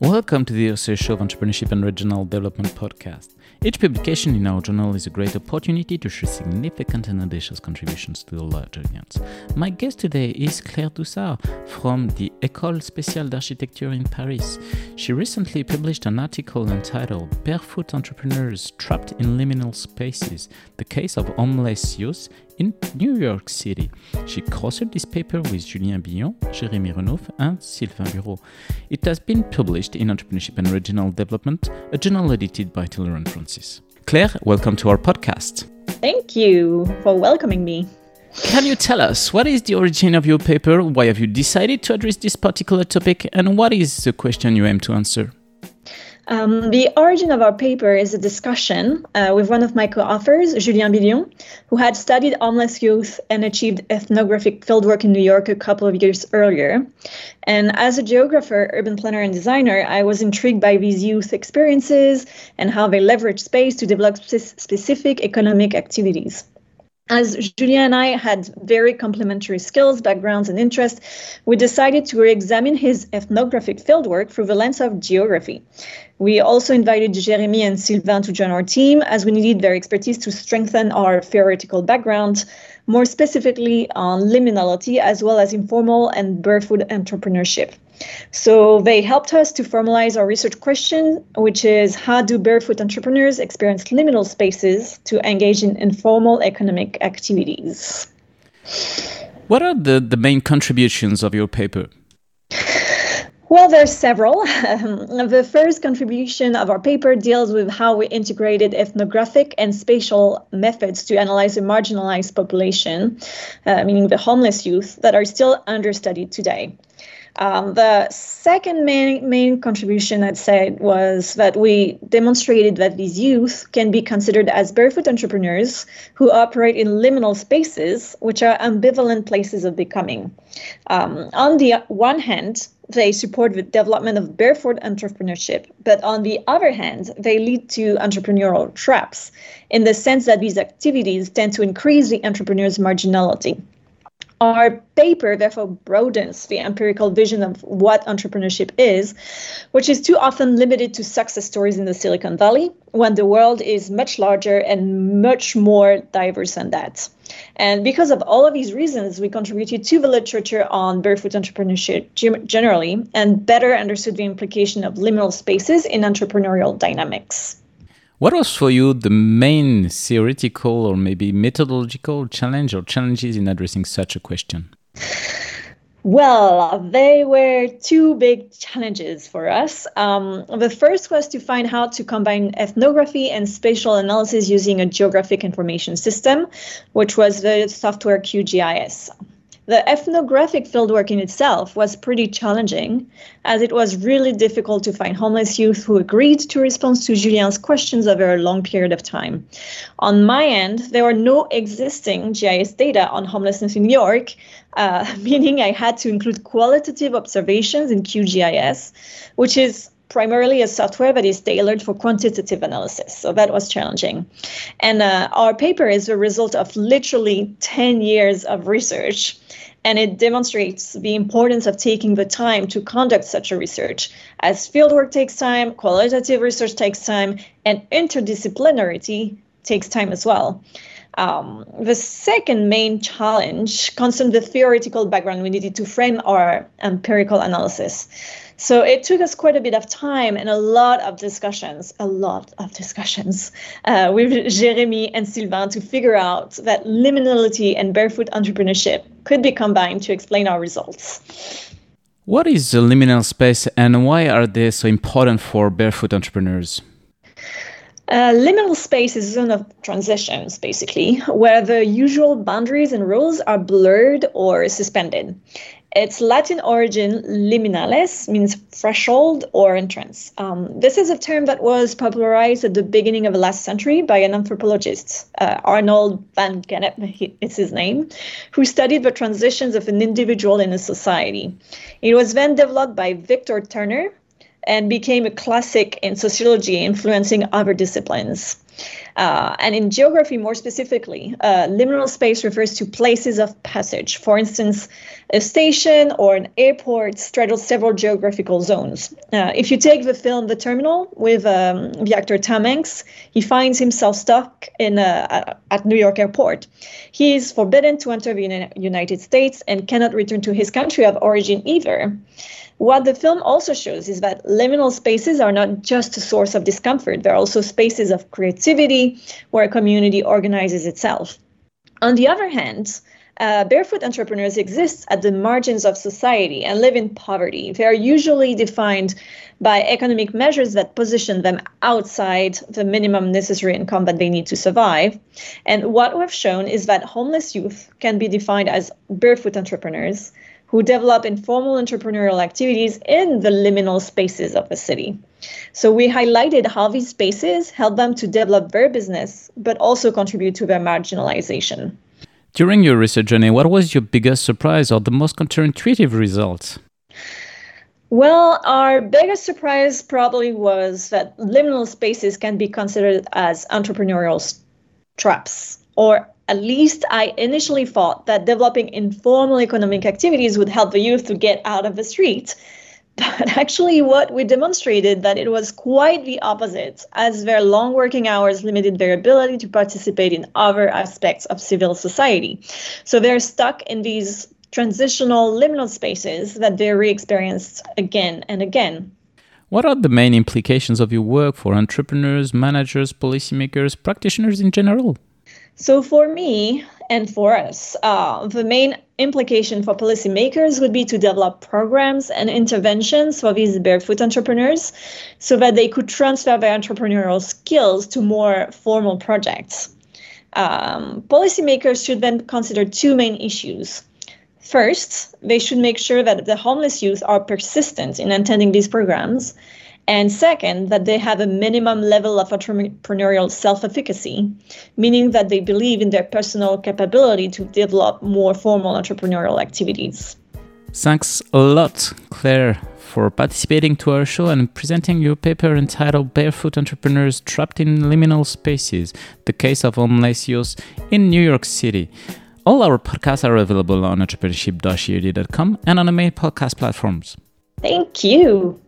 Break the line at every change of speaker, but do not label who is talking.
Welcome to the OCR Show of Entrepreneurship and Regional Development podcast. Each publication in our journal is a great opportunity to share significant and audacious contributions to the large audience. My guest today is Claire Doussard from the École Spéciale d'Architecture in Paris. She recently published an article entitled Barefoot Entrepreneurs Trapped in Liminal Spaces The Case of Homeless Youth in New York City. She co-authored this paper with Julien Billion, Jérémy Renouf, and Sylvain Bureau. It has been published in Entrepreneurship and Regional Development, a journal edited by Taylor and Francis. Claire, welcome to our podcast.
Thank you for welcoming me.
Can you tell us what is the origin of your paper? Why have you decided to address this particular topic? And what is the question you aim to answer?
Um, the origin of our paper is a discussion uh, with one of my co-authors, Julien Billion, who had studied homeless youth and achieved ethnographic fieldwork in New York a couple of years earlier. And as a geographer, urban planner, and designer, I was intrigued by these youth experiences and how they leverage space to develop spe- specific economic activities. As Julien and I had very complementary skills, backgrounds, and interests, we decided to re examine his ethnographic fieldwork through the lens of geography. We also invited Jérémy and Sylvain to join our team as we needed their expertise to strengthen our theoretical background, more specifically on liminality as well as informal and barefoot entrepreneurship. So they helped us to formalize our research question, which is how do barefoot entrepreneurs experience liminal spaces to engage in informal economic activities?
What are the, the main contributions of your paper?
Well, there's several. Um, the first contribution of our paper deals with how we integrated ethnographic and spatial methods to analyze a marginalized population, uh, meaning the homeless youth, that are still understudied today. Um, the second main, main contribution, I'd say, was that we demonstrated that these youth can be considered as barefoot entrepreneurs who operate in liminal spaces, which are ambivalent places of becoming. Um, on the one hand, they support the development of barefoot entrepreneurship, but on the other hand, they lead to entrepreneurial traps in the sense that these activities tend to increase the entrepreneur's marginality. Our paper therefore broadens the empirical vision of what entrepreneurship is, which is too often limited to success stories in the Silicon Valley, when the world is much larger and much more diverse than that. And because of all of these reasons, we contributed to the literature on barefoot entrepreneurship generally and better understood the implication of liminal spaces in entrepreneurial dynamics.
What was for you the main theoretical or maybe methodological challenge or challenges in addressing such a question?
Well, they were two big challenges for us. Um, the first was to find how to combine ethnography and spatial analysis using a geographic information system, which was the software QGIS. The ethnographic fieldwork in itself was pretty challenging, as it was really difficult to find homeless youth who agreed to respond to Julien's questions over a long period of time. On my end, there were no existing GIS data on homelessness in New York, uh, meaning I had to include qualitative observations in QGIS, which is primarily a software that is tailored for quantitative analysis. So that was challenging. And uh, our paper is a result of literally 10 years of research and it demonstrates the importance of taking the time to conduct such a research as fieldwork takes time qualitative research takes time and interdisciplinarity takes time as well um, the second main challenge concerned the theoretical background we needed to frame our empirical analysis so it took us quite a bit of time and a lot of discussions, a lot of discussions uh, with Jérémy and Sylvain to figure out that liminality and barefoot entrepreneurship could be combined to explain our results.
What is a liminal space and why are they so important for barefoot entrepreneurs?
Uh, liminal space is a zone of transitions, basically, where the usual boundaries and rules are blurred or suspended. Its Latin origin, liminales, means threshold or entrance. Um, this is a term that was popularized at the beginning of the last century by an anthropologist, uh, Arnold van Gennep is his name, who studied the transitions of an individual in a society. It was then developed by Victor Turner, and became a classic in sociology, influencing other disciplines. Uh, and in geography, more specifically, uh, liminal space refers to places of passage. For instance, a station or an airport straddles several geographical zones. Uh, if you take the film The Terminal with um, the actor Tom Hanks, he finds himself stuck in a, at New York Airport. He is forbidden to enter the United States and cannot return to his country of origin either. What the film also shows is that liminal spaces are not just a source of discomfort, they're also spaces of creativity where a community organizes itself. On the other hand, uh, barefoot entrepreneurs exist at the margins of society and live in poverty. They are usually defined by economic measures that position them outside the minimum necessary income that they need to survive. And what we've shown is that homeless youth can be defined as barefoot entrepreneurs who develop informal entrepreneurial activities in the liminal spaces of the city. So we highlighted how these spaces help them to develop their business, but also contribute to their marginalization.
During your research journey, what was your biggest surprise or the most counterintuitive result?
Well, our biggest surprise probably was that liminal spaces can be considered as entrepreneurial traps or at least I initially thought that developing informal economic activities would help the youth to get out of the street. But actually, what we demonstrated that it was quite the opposite, as their long working hours limited their ability to participate in other aspects of civil society. So they're stuck in these transitional liminal spaces that they re-experienced again and again.
What are the main implications of your work for entrepreneurs, managers, policymakers, practitioners in general?
So, for me and for us, uh, the main implication for policymakers would be to develop programs and interventions for these barefoot entrepreneurs so that they could transfer their entrepreneurial skills to more formal projects. Um, policymakers should then consider two main issues. First, they should make sure that the homeless youth are persistent in attending these programs. And second, that they have a minimum level of entrepreneurial self efficacy, meaning that they believe in their personal capability to develop more formal entrepreneurial activities.
Thanks a lot, Claire, for participating to our show and presenting your paper entitled Barefoot Entrepreneurs Trapped in Liminal Spaces The Case of Homeless in New York City. All our podcasts are available on entrepreneurship-ead.com and on the main podcast platforms.
Thank you.